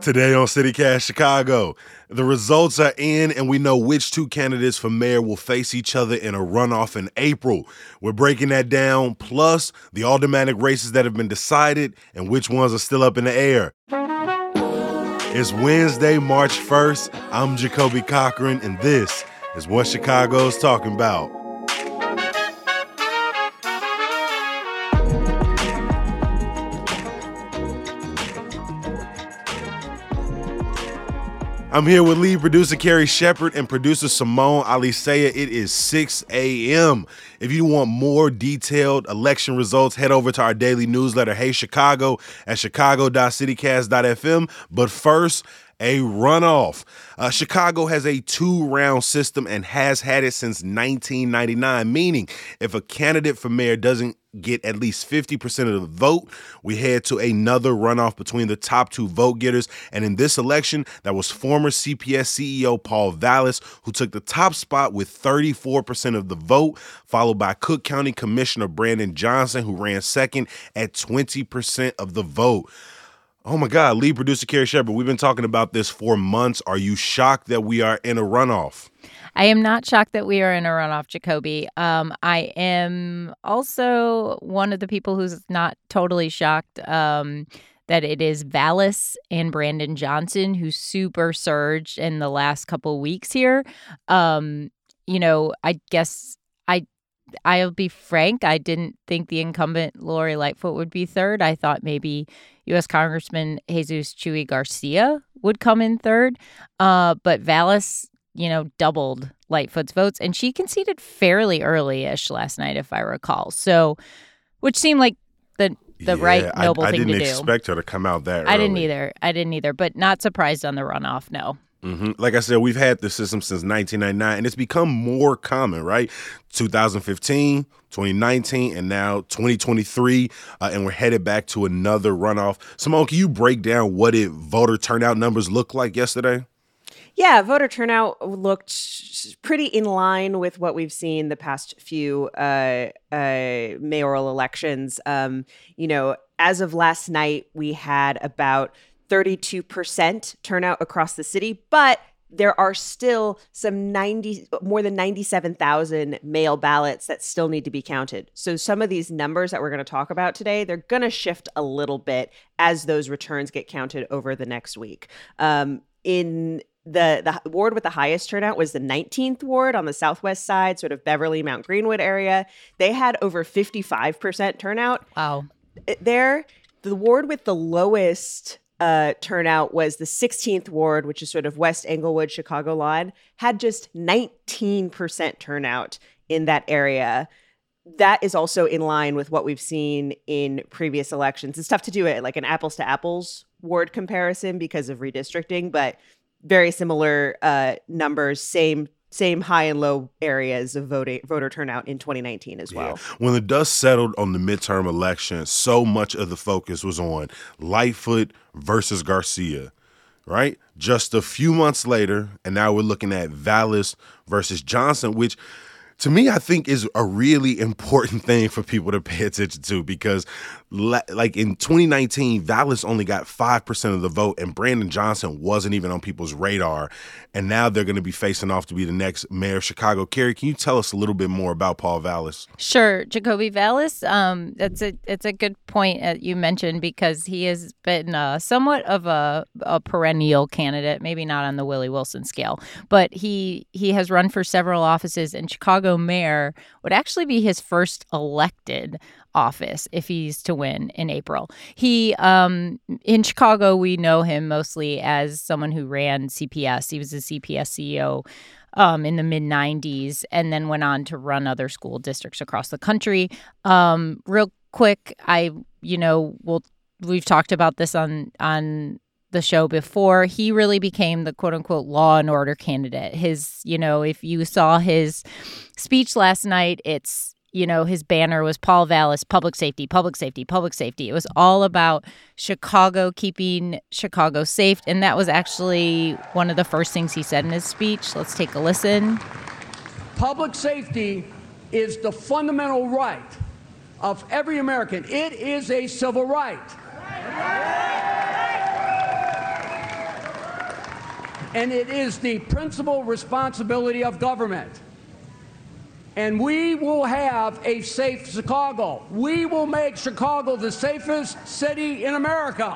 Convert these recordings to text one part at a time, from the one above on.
Today on CityCast Chicago, the results are in, and we know which two candidates for mayor will face each other in a runoff in April. We're breaking that down, plus the aldermanic races that have been decided and which ones are still up in the air. It's Wednesday, March 1st. I'm Jacoby Cochran, and this is what Chicago's talking about. I'm here with lead producer Carrie Shepard and producer Simone Alicea. It is 6 a.m. If you want more detailed election results, head over to our daily newsletter, Hey Chicago, at chicago.citycast.fm. But first, a runoff. Uh, Chicago has a two round system and has had it since 1999, meaning if a candidate for mayor doesn't get at least 50% of the vote, we head to another runoff between the top two vote getters. And in this election, that was former CPS CEO Paul Vallas, who took the top spot with 34% of the vote, followed by Cook County Commissioner Brandon Johnson, who ran second at 20% of the vote. Oh my God, lead producer Carrie Shepard, we've been talking about this for months. Are you shocked that we are in a runoff? I am not shocked that we are in a runoff, Jacoby. Um, I am also one of the people who's not totally shocked um, that it is Vallas and Brandon Johnson who super surged in the last couple weeks here. Um, you know, I guess I'll be frank, I didn't think the incumbent Lori Lightfoot would be third. I thought maybe U.S. Congressman Jesus Chuy Garcia would come in third. Uh, but Vallas, you know, doubled Lightfoot's votes, and she conceded fairly early ish last night, if I recall. So, which seemed like the the Yeah, right noble I, I thing didn't to do. expect her to come out that I didn't either. I didn't either, but not surprised on the runoff. No. Hmm Like I said, we've had this system since 1999, and it's become more common, right? 2015, 2019, and now 2023, uh, and we're headed back to another runoff. Simone, can you break down what it voter turnout numbers look like yesterday? Yeah, voter turnout looked pretty in line with what we've seen the past few uh, uh, mayoral elections. Um, you know, as of last night, we had about 32% turnout across the city, but there are still some 90 more than 97,000 mail ballots that still need to be counted. So some of these numbers that we're going to talk about today, they're going to shift a little bit as those returns get counted over the next week. Um, in the the ward with the highest turnout was the 19th ward on the southwest side, sort of Beverly Mount Greenwood area. They had over 55% turnout Wow. there the ward with the lowest uh, turnout was the 16th ward which is sort of west englewood chicago line had just 19% turnout in that area. That is also in line with what we've seen in previous elections. It's tough to do it like an apples to apples ward comparison because of redistricting but very similar uh, numbers same same high and low areas of voting voter turnout in 2019 as well When the dust settled on the midterm election, so much of the focus was on Lightfoot versus Garcia, right? Just a few months later, and now we're looking at Vallas versus Johnson, which to me, I think is a really important thing for people to pay attention to because, like in 2019, Vallas only got 5% of the vote, and Brandon Johnson wasn't even on people's radar. And now they're going to be facing off to be the next mayor of Chicago. Carrie, can you tell us a little bit more about Paul Vallas? Sure, Jacoby Vallas. Um, that's a it's a good point that you mentioned because he has been uh, somewhat of a, a perennial candidate, maybe not on the Willie Wilson scale, but he he has run for several offices, and Chicago mayor would actually be his first elected office if he's to win in April. He um in Chicago we know him mostly as someone who ran CPS. He was a CPS CEO um, in the mid 90s and then went on to run other school districts across the country. Um, real quick, I you know, we'll we've talked about this on on the show before, he really became the quote unquote law and order candidate. His, you know, if you saw his speech last night, it's, you know, his banner was Paul Vallas, public safety, public safety, public safety. It was all about Chicago, keeping Chicago safe. And that was actually one of the first things he said in his speech. Let's take a listen. Public safety is the fundamental right of every American, it is a civil right. and it is the principal responsibility of government. And we will have a safe Chicago. We will make Chicago the safest city in America.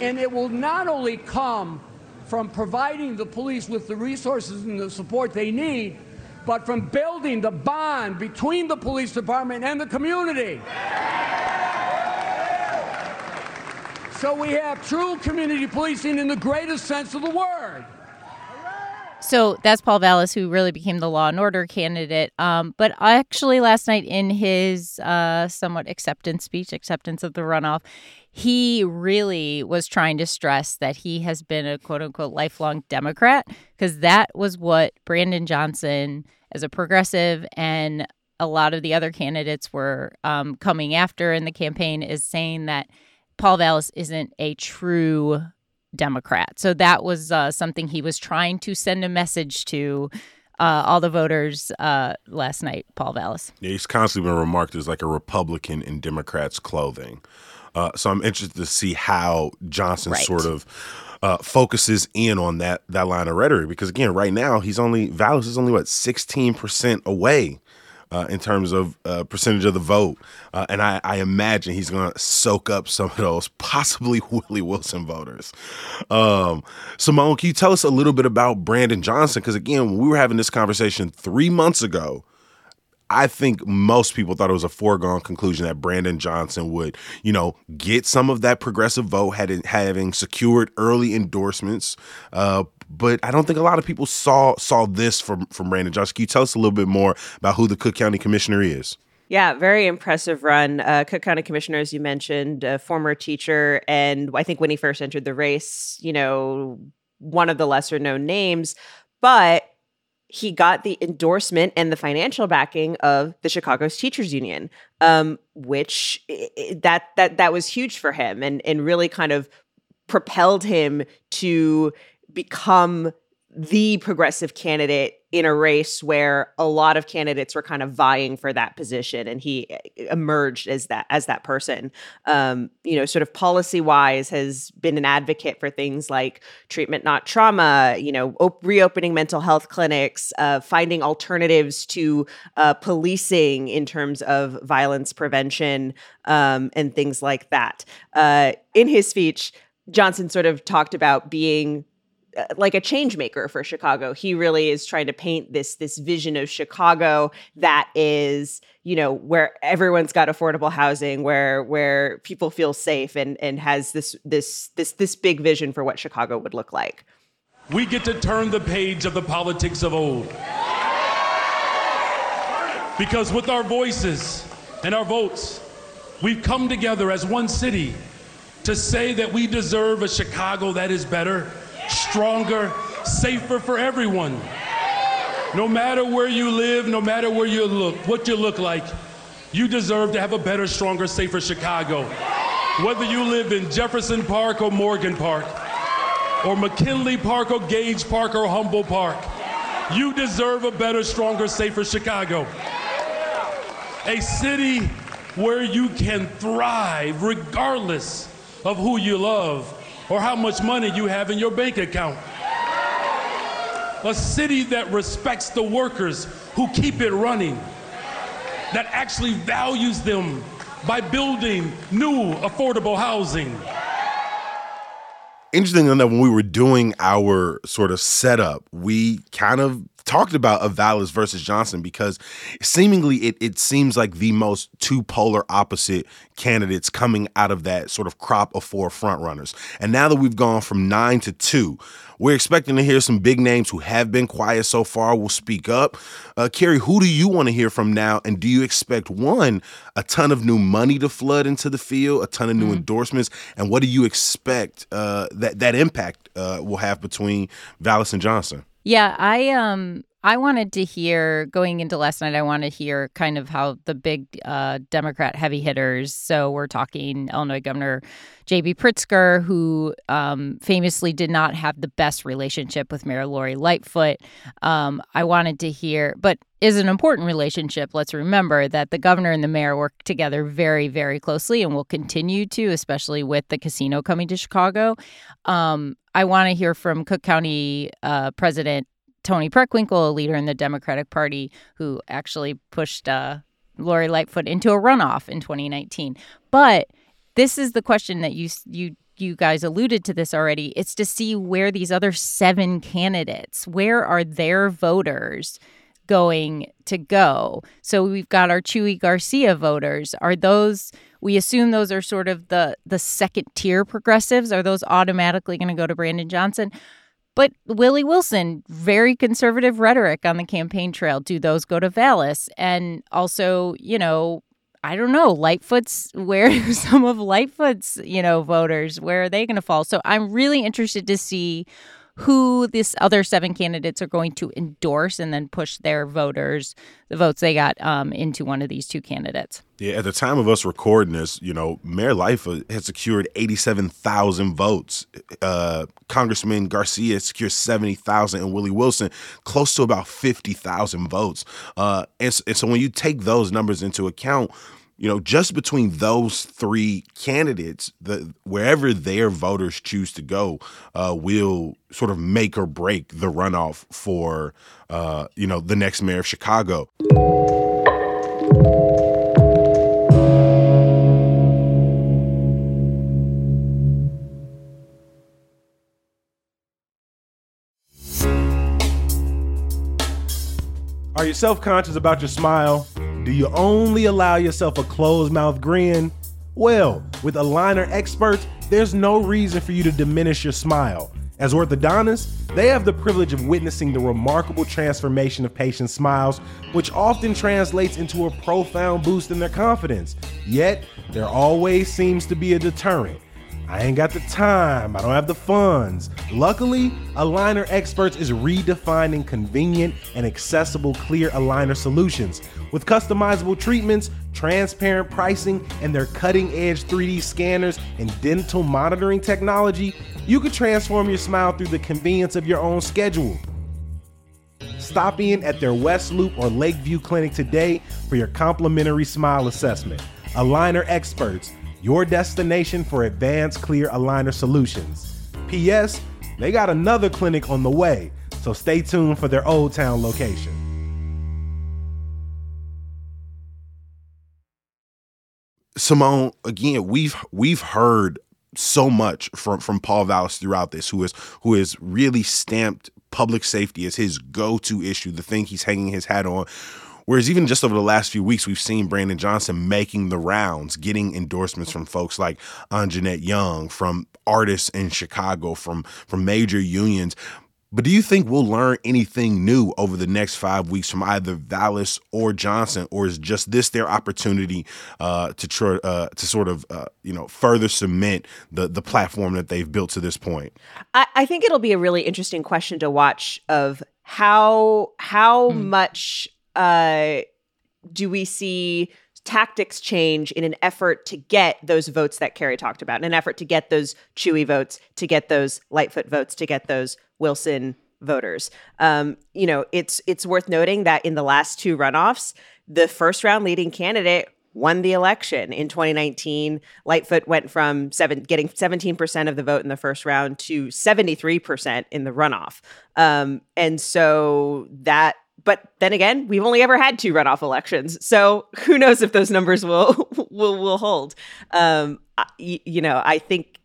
And it will not only come from providing the police with the resources and the support they need, but from building the bond between the police department and the community. So we have true community policing in the greatest sense of the word. So that's Paul Vallas, who really became the law and order candidate. Um, but actually, last night in his uh, somewhat acceptance speech, acceptance of the runoff, he really was trying to stress that he has been a quote unquote lifelong Democrat because that was what Brandon Johnson, as a progressive, and a lot of the other candidates were um, coming after in the campaign, is saying that Paul Vallas isn't a true Democrat. So that was uh, something he was trying to send a message to uh, all the voters uh, last night, Paul Vallas. Yeah, he's constantly been remarked as like a Republican in Democrats' clothing. Uh, so I'm interested to see how Johnson right. sort of uh, focuses in on that that line of rhetoric because again, right now he's only Vallas is only what 16 percent away uh, in terms of uh, percentage of the vote. Uh, and I, I, imagine he's going to soak up some of those possibly Willie Wilson voters. Um, Simone, can you tell us a little bit about Brandon Johnson? Because again, when we were having this conversation three months ago, I think most people thought it was a foregone conclusion that Brandon Johnson would, you know, get some of that progressive vote, had having secured early endorsements. Uh, but I don't think a lot of people saw saw this from from Brandon Johnson. Can you tell us a little bit more about who the Cook County Commissioner is? Yeah, very impressive run. Uh, Cook County Commissioner, as you mentioned, a former teacher, and I think when he first entered the race, you know, one of the lesser known names, but he got the endorsement and the financial backing of the Chicago's teachers union, um, which that that that was huge for him and and really kind of propelled him to become the progressive candidate in a race where a lot of candidates were kind of vying for that position and he eh, emerged as that as that person. Um, you know sort of policy wise has been an advocate for things like treatment not trauma you know op- reopening mental health clinics uh, finding alternatives to uh, policing in terms of violence prevention um, and things like that. Uh, in his speech johnson sort of talked about being Uh, like a change maker for Chicago. He really is trying to paint this this vision of Chicago that is, you know, where everyone's got affordable housing, where where people feel safe and and has this this this this big vision for what Chicago would look like. We get to turn the page of the politics of old. Because with our voices and our votes, we've come together as one city to say that we deserve a Chicago that is better stronger, safer for everyone. No matter where you live, no matter where you look, what you look like, you deserve to have a better, stronger, safer Chicago. Whether you live in Jefferson Park or Morgan Park, or McKinley Park or Gage Park or Humboldt Park, you deserve a better, stronger, safer Chicago. A city where you can thrive regardless of who you love or how much money you have in your bank account. A city that respects the workers who keep it running, that actually values them by building new affordable housing. interesting enough, when we were doing our sort of setup, we kind of talked about a Vallas versus Johnson because seemingly it, it seems like the most two polar opposite candidates coming out of that sort of crop of four frontrunners. And now that we've gone from nine to two, we're expecting to hear some big names who have been quiet so far will speak up. Uh, Carrie, who do you want to hear from now? And do you expect one, a ton of new money to flood into the field, a ton of new mm-hmm. endorsements? And what do you expect uh, that that impact uh, will have between Vallas and Johnson? Yeah, I um I wanted to hear going into last night. I want to hear kind of how the big uh, Democrat heavy hitters. So we're talking Illinois Governor J.B. Pritzker, who um, famously did not have the best relationship with Mayor Lori Lightfoot. Um, I wanted to hear, but is an important relationship. Let's remember that the governor and the mayor work together very, very closely, and will continue to, especially with the casino coming to Chicago. Um, I want to hear from Cook County uh, President Toni Preckwinkle, a leader in the Democratic Party, who actually pushed uh, Lori Lightfoot into a runoff in 2019. But this is the question that you you you guys alluded to this already. It's to see where these other seven candidates, where are their voters going to go? So we've got our Chuy Garcia voters. Are those we assume those are sort of the the second tier progressives? Are those automatically going to go to Brandon Johnson? But Willie Wilson, very conservative rhetoric on the campaign trail. Do those go to Vallas? And also, you know, I don't know, Lightfoot's, where some of Lightfoot's, you know, voters, where are they going to fall? So I'm really interested to see who this other seven candidates are going to endorse and then push their voters, the votes they got, um, into one of these two candidates. Yeah, at the time of us recording this, you know, Mayor Lightfoot has secured 87,000 votes. Uh, Congressman Garcia secured 70,000 and Willie Wilson close to about 50,000 votes. Uh, and, and so when you take those numbers into account, you know, just between those three candidates, the wherever their voters choose to go, uh, will sort of make or break the runoff for, uh, you know, the next mayor of Chicago. Are you self conscious about your smile? Do you only allow yourself a closed mouth grin? Well, with aligner experts, there's no reason for you to diminish your smile. As orthodontists, they have the privilege of witnessing the remarkable transformation of patients' smiles, which often translates into a profound boost in their confidence. Yet, there always seems to be a deterrent. I ain't got the time, I don't have the funds. Luckily, Aligner Experts is redefining convenient and accessible clear aligner solutions. With customizable treatments, transparent pricing, and their cutting edge 3D scanners and dental monitoring technology, you can transform your smile through the convenience of your own schedule. Stop in at their West Loop or Lakeview clinic today for your complimentary smile assessment. Aligner Experts your destination for advanced clear aligner solutions. P.S. They got another clinic on the way, so stay tuned for their Old Town location. Simone, again, we've we've heard so much from from Paul Vallas throughout this, who is who has really stamped public safety as his go-to issue, the thing he's hanging his hat on. Whereas even just over the last few weeks, we've seen Brandon Johnson making the rounds, getting endorsements from folks like Anjanette Young, from artists in Chicago, from from major unions. But do you think we'll learn anything new over the next five weeks from either Vallas or Johnson, or is just this their opportunity uh, to try, uh, to sort of uh, you know further cement the the platform that they've built to this point? I, I think it'll be a really interesting question to watch of how how hmm. much uh, do we see tactics change in an effort to get those votes that Carrie talked about, in an effort to get those Chuy votes, to get those Lightfoot votes, to get those Wilson voters. Um, you know, it's it's worth noting that in the last two runoffs, the first round leading candidate won the election in 2019. Lightfoot went from seven, getting 17% of the vote in the first round to 73% in the runoff. Um, and so that but then again, we've only ever had two runoff elections, so who knows if those numbers will will will hold? Um, you, you know, I think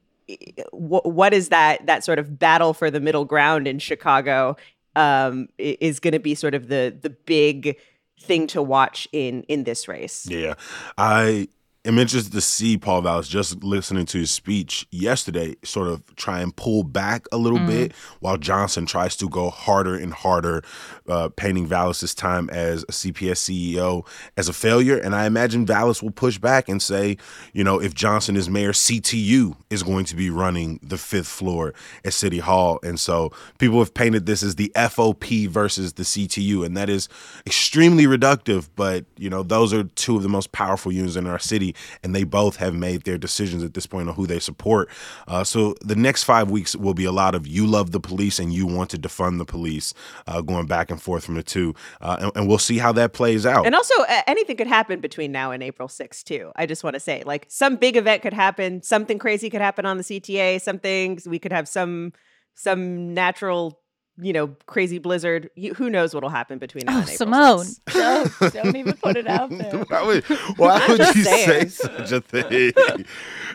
what is that that sort of battle for the middle ground in Chicago um, is going to be sort of the the big thing to watch in in this race. Yeah, I am interested to see Paul Vallas just listening to his speech yesterday sort of try and pull back a little mm. bit while Johnson tries to go harder and harder, uh, painting Vallas's time as a CPS CEO as a failure. And I imagine Vallas will push back and say, you know, if Johnson is mayor, CTU is going to be running the fifth floor at City Hall. And so people have painted this as the FOP versus the CTU. And that is extremely reductive. But, you know, those are two of the most powerful unions in our city and they both have made their decisions at this point on who they support. Uh, so the next five weeks will be a lot of you love the police and you want to defund the police, uh, going back and forth from the two, uh, and, and, we'll see how that plays out. And also, anything could happen between now and April 6th too. I just want to say, like, some big event could happen, something crazy could happen on the CTA, something we could have some some natural you know, crazy blizzard. You, who knows what'll happen between now oh, and April Simone, don't, don't, even put it out there. why would, why would you saying. say such a thing?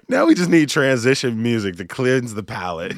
now we just need transition music to cleanse the palate.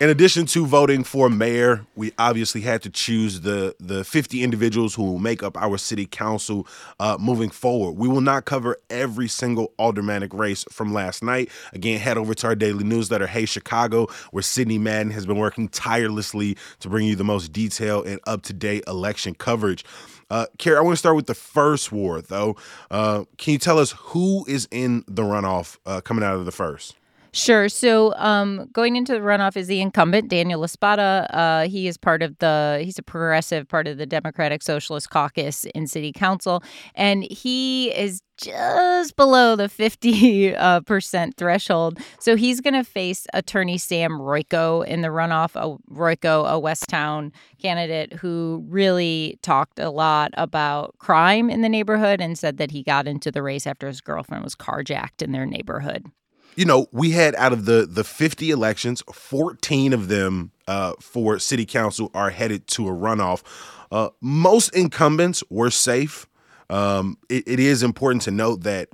In addition to voting for mayor, we obviously had to choose the the 50 individuals who will make up our city council uh, moving forward. We will not cover every single aldermanic race from last night. Again, head over to our daily newsletter, Hey Chicago, where Sydney Madden has been working tirelessly to bring you the most detailed and up to date election coverage. Uh, I want to start with the first ward, though. Uh, can you tell us who is in the runoff uh, coming out of the first? Sure. So, um, going into the runoff is the incumbent Daniel La Spata. Uh, he is part of the he's a progressive part of the Democratic Socialist Caucus in City Council, and he is just below the 50 uh, percent threshold. So he's going to face attorney Sam Royko in the runoff. A Royko, a Westtown candidate who really talked a lot about crime in the neighborhood and said that he got into the race after his girlfriend was carjacked in their neighborhood you know, we had out of the the 50 elections, 14 of them uh, for city council are headed to a runoff. Uh, most incumbents were safe. Um, it, it is important to note that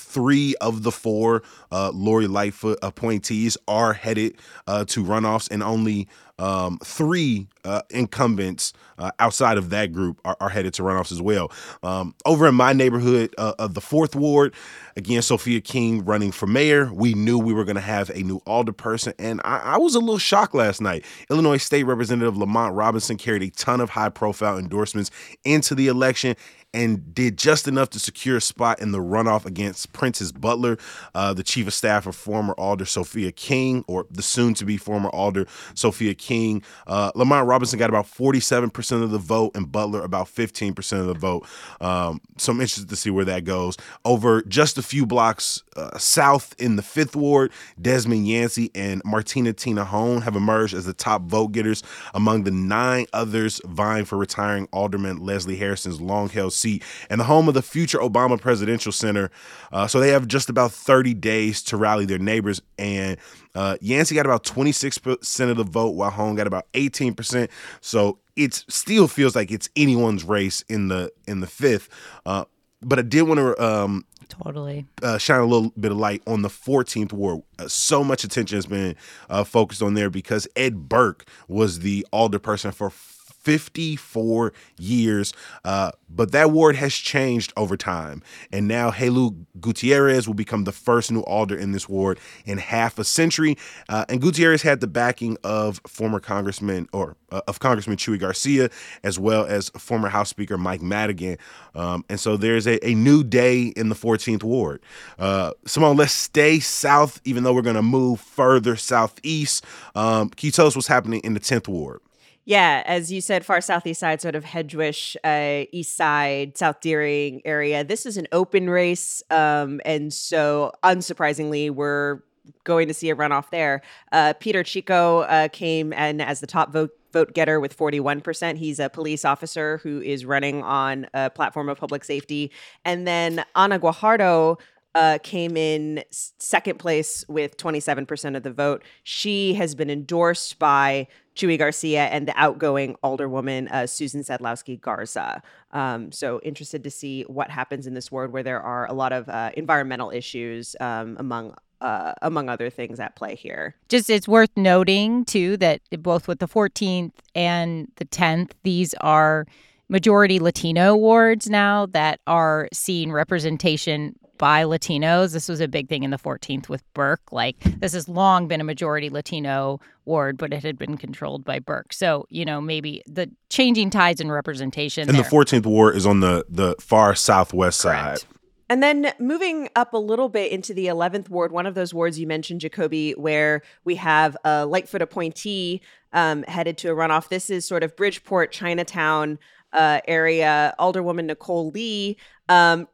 three of the four uh, Lori Lightfoot appointees are headed uh, to runoffs, and only um, three uh, incumbents uh, outside of that group are, are, headed to runoffs as well. Um, over in my neighborhood uh, of the fourth ward, again, Sophia King running for mayor. We knew we were going to have a new alderperson, and I, I, was a little shocked last night. Illinois State Representative Lamont Robinson carried a ton of high profile endorsements into the election and did just enough to secure a spot in the runoff against Prentice Butler, uh, the chief of staff of former Alder Sophia King, or the soon to be former Alder Sophia King. Uh, Lamont Robinson got about 47% of the vote, and Butler about 15% of the vote. Um, so I'm interested to see where that goes. Over just a few blocks uh, south in the fifth ward, Desmond Yancey and Martina Tina Hone have emerged as the top vote getters among the nine others vying for retiring Alderman Leslie Hairston's long held seat and the home of the future Obama Presidential Center. Uh, so they have just about 30 days to rally their neighbors. And uh, Yancey got about 26% of the vote, while Hone got about 18%. So it still feels like it's anyone's race in the in the fifth. Uh, but I did want to um, totally uh, shine a little bit of light on the 14th ward. Uh, so much attention has been uh, focused on there because Ed Burke was the alderperson for 54 years. Uh, but that ward has changed over time. And now Jeylú Gutierrez will become the first new alder in this ward in half a century. Uh, and Gutierrez had the backing of former Congressman or uh, of Congressman Chuy Garcia, as well as former House Speaker Mike Madigan. Um, and so there's a, a, new day in the 14th ward. Uh, Simone, let's stay south, even though we're going to move further southeast. Um, can you tell us what's happening in the 10th ward? Yeah, as you said, far southeast side, sort of Hegewisch, uh, east side, South Deering area. This is an open race, um, and so unsurprisingly, we're going to see a runoff there. Uh, Peter Chico uh, came in as the top vote vote getter with 41%. He's a police officer who is running on a platform of public safety. And then Ana Guajardo uh, came in second place with 27% of the vote. She has been endorsed by Chuy Garcia and the outgoing alderwoman, uh, Susan Sadlowski Garza. Um, so, interested to see what happens in this ward where there are a lot of uh, environmental issues um, among uh, among other things at play here. Just it's worth noting too that both with the 14th and the 10th, these are majority Latino wards now that are seeing representation by Latinos. This was a big thing in the 14th with Burke. Like this has long been a majority Latino ward, but it had been controlled by Burke. So you know maybe the changing tides in representation. And there. the 14th ward is on the the far southwest Correct. side. And then moving up a little bit into the 11th ward, one of those wards you mentioned, Jacoby, where we have a Lightfoot appointee um, headed to a runoff. This is sort of Bridgeport, Chinatown uh, area. Alderwoman Nicole Lee um,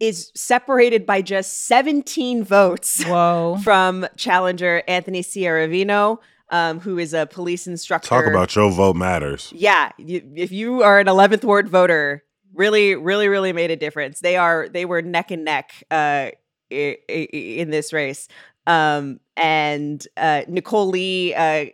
is separated by just 17 votes Whoa. from challenger Anthony Ciaravino, um, who is a police instructor. Talk about your vote matters. Yeah, you, if you are an 11th ward voter, really, really, really made a difference. They are they were neck and neck uh, in this race. Um, and uh, Nicole Lee uh,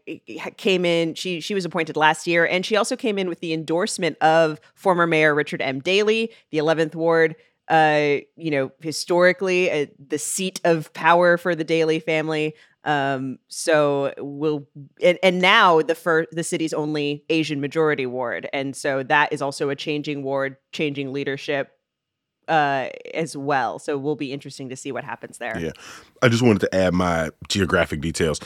came in. She she was appointed last year, and she also came in with the endorsement of former Mayor Richard M. Daley, the 11th ward uh, you know, historically uh, the seat of power for the Daley family. Um, so we'll and, and now the first the city's only Asian majority ward, and so that is also a changing ward, changing leadership uh, as well. So we'll be interesting to see what happens there. Yeah, I just wanted to add my geographic details.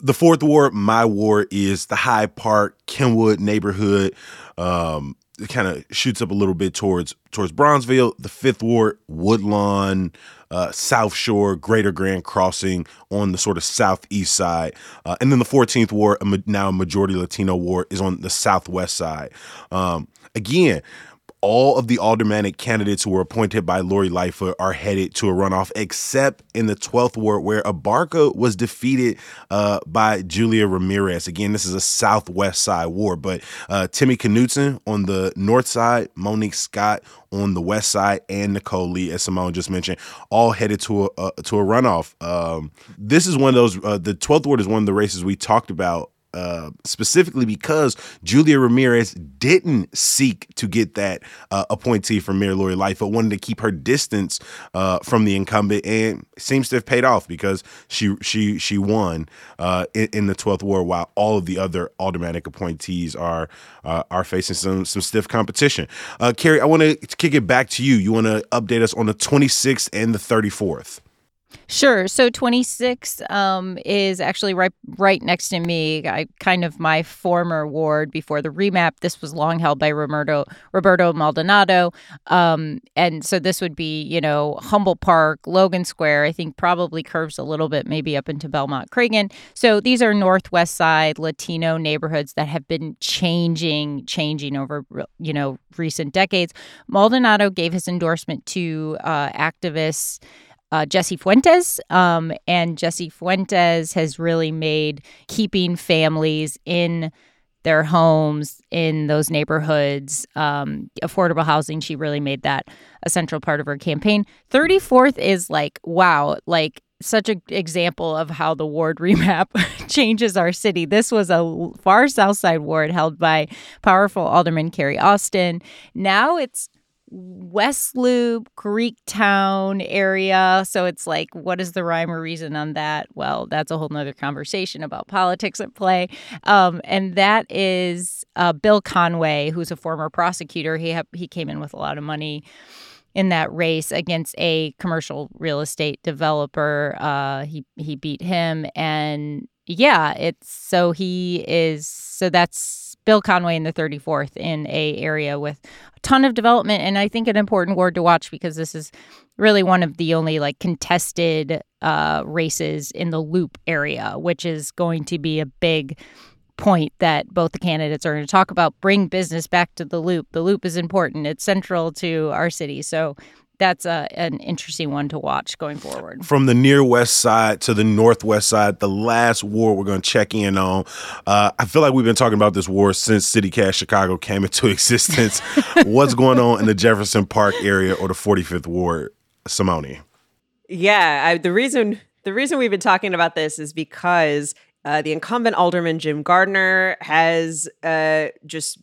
The fourth ward, my ward, is the Hyde Park Kenwood neighborhood. Um, kind of shoots up a little bit towards towards Bronzeville. The Fifth Ward, Woodlawn, uh, South Shore, Greater Grand Crossing on the sort of southeast side, uh, and then the 14th Ward, now a majority Latino ward, is on the southwest side. Um, again, all of the aldermanic candidates who were appointed by Lori Lightfoot are headed to a runoff, except in the 12th ward where Abarca was defeated uh, by Julia Ramirez. Again, this is a southwest side ward, but uh, Timmy Knudsen on the north side, Monique Scott on the west side, and Nicole Lee, as Simone just mentioned, all headed to a uh, to a runoff. Um, this is one of those. Uh, the 12th ward is one of the races we talked about uh, specifically because Julia Ramirez didn't seek to get that uh, appointee from Mayor Lori Lightfoot, wanted to keep her distance uh, from the incumbent, and seems to have paid off because she she she won uh, in, in, the 12th ward, while all of the other aldermanic appointees are uh, are facing some some stiff competition. Carrie, I want to kick it back to you. You want to update us on the 26th and the 34th. Sure. So 26 um, is actually right right next to me. I kind of my former ward before the remap. This was long held by Roberto Roberto Maldonado, um, and so this would be you know Humboldt Park, Logan Square. I think probably curves a little bit, maybe up into Belmont Cragin. So these are Northwest Side Latino neighborhoods that have been changing, changing over you know recent decades. Maldonado gave his endorsement to uh, activists uh, Jesse Fuentes. Um, and Jesse Fuentes has really made keeping families in their homes in those neighborhoods, um, affordable housing. She really made that a central part of her campaign. 34th is like, wow, like such an example of how the ward remap changes our city. This was a far south side ward held by powerful Alderman Carrie Austin. Now it's West Loop, Greektown area. So it's like, what is the rhyme or reason on that? Well, that's a whole nother conversation about politics at play. Um, and that is uh, Bill Conway, who's a former prosecutor. He ha- he came in with a lot of money in that race against a commercial real estate developer. Uh, he he beat him, and yeah, it's so he is so that's Bill Conway in the 34th in a area with a ton of development and I think an important ward to watch because this is really one of the only like contested uh, races in the loop area, which is going to be a big point that both the candidates are going to talk about bring business back to the loop. The loop is important. It's central to our city. So that's a, an interesting one to watch going forward. From the near west side to the northwest side, the last war we're going to check in on. Uh, I feel like we've been talking about this war since CityCast Chicago came into existence. What's going on in the Jefferson Park area or the 45th Ward, Simone? Yeah, I, the reason the reason we've been talking about this is because uh, the incumbent alderman Jim Gardiner has uh, just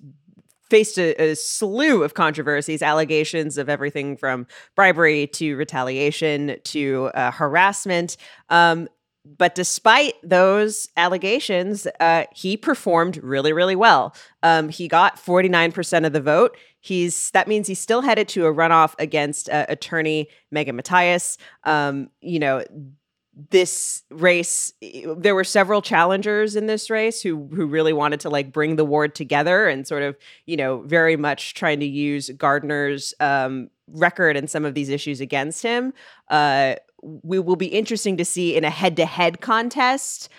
faced a, a, slew of controversies, allegations of everything from bribery to retaliation to uh, harassment. Um, but despite those allegations, uh, he performed really, really well. Um, he got 49% of the vote. He's that means he's still headed to a runoff against uh, attorney Megan Matias. Um, you know, this race there were several challengers in this race who who really wanted to like bring the ward together and sort of you know very much trying to use Gardiner's um, record and some of these issues against him. Uh, we will be interesting to see in a head-to-head contest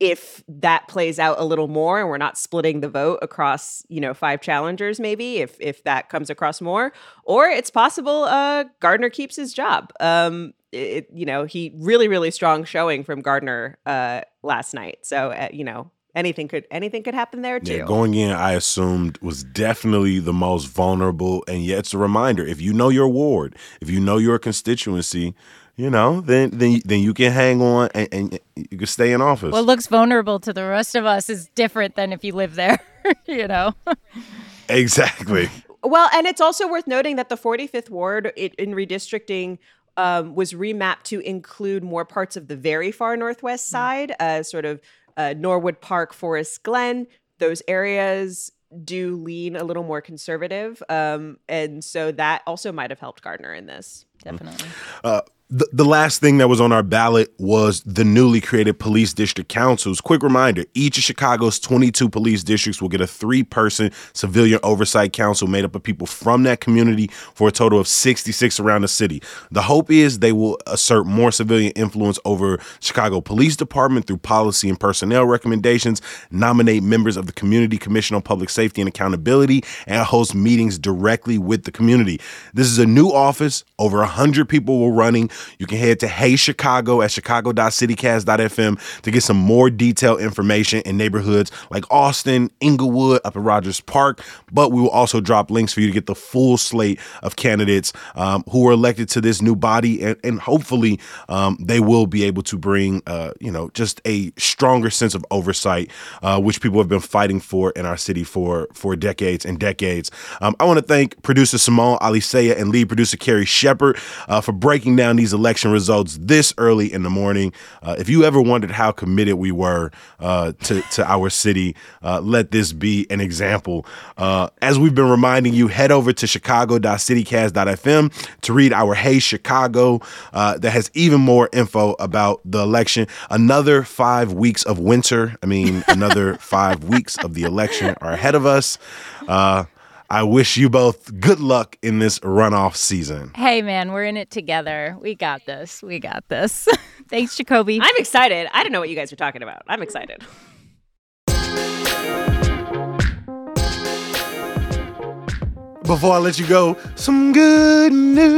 if that plays out a little more and we're not splitting the vote across you know five challengers maybe if if that comes across more. Or it's possible uh gardner keeps his job. Um it, you know he really really strong showing from Gardiner uh last night so uh, you know anything could anything could happen there too. Yeah, going in, I assumed was definitely the most vulnerable, and yet it's a reminder: if you know your ward, if you know your constituency, you know, then then then you can hang on and, and you can stay in office. What looks vulnerable to the rest of us is different than if you live there. you know. exactly. Well, and it's also worth noting that the 45th ward it, in redistricting um, was remapped to include more parts of the very far northwest mm. side, uh, sort of uh, Norwood Park, Forest Glen. Those areas do lean a little more conservative, um, and so that also might have helped Gardiner in this. Definitely. Uh, the, last thing that was on our ballot was the newly created police district councils. Quick reminder each of Chicago's 22 police districts will get a three person civilian oversight council made up of people from that community for a total of 66 around the city. The hope is they will assert more civilian influence over Chicago Police Department through policy and personnel recommendations, nominate members of the Community Commission on Public Safety and Accountability, and host meetings directly with the community. This is a new office, over 100 people were running. You can head to Hey Chicago at chicago.citycast.fm to get some more detailed information in neighborhoods like Austin, Englewood, up at Rogers Park. But we will also drop links for you to get the full slate of candidates um, who were elected to this new body, and, and hopefully um, they will be able to bring, uh, you know, just a stronger sense of oversight, uh, which people have been fighting for in our city for for decades and decades. Um, I want to thank producer Simone Alicea and lead producer Carrie Shepard uh, for breaking down these election results this early in the morning. Uh, if you ever wondered how committed we were uh, to, to our city, uh, let this be an example. Uh, as we've been reminding you, head over to chicago.citycast.fm to read our Hey Chicago uh, that has even more info about the election. Another five weeks of winter. I mean, another five weeks of the election are ahead of us. I wish you both good luck in this runoff season. Hey, man, we're in it together. We got this. We got this. Thanks, Jacoby. I'm excited. I don't know what you guys are talking about. I'm excited. Before I let you go, some good news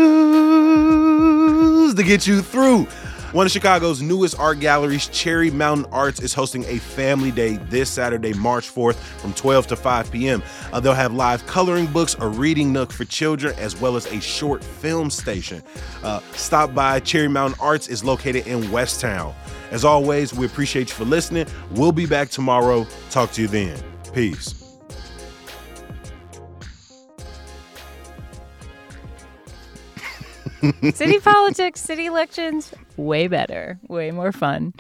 to get you through. One of Chicago's newest art galleries, Cherry Mountain Arts, is hosting a family day this Saturday, March 4th from 12 to 5 p.m. Uh, they'll have live coloring books, a reading nook for children, as well as a short film station. Uh, stop by. Cherry Mountain Arts is located in Westtown. As always, we appreciate you for listening. We'll be back tomorrow. Talk to you then. Peace. City politics, city elections, way better, way more fun.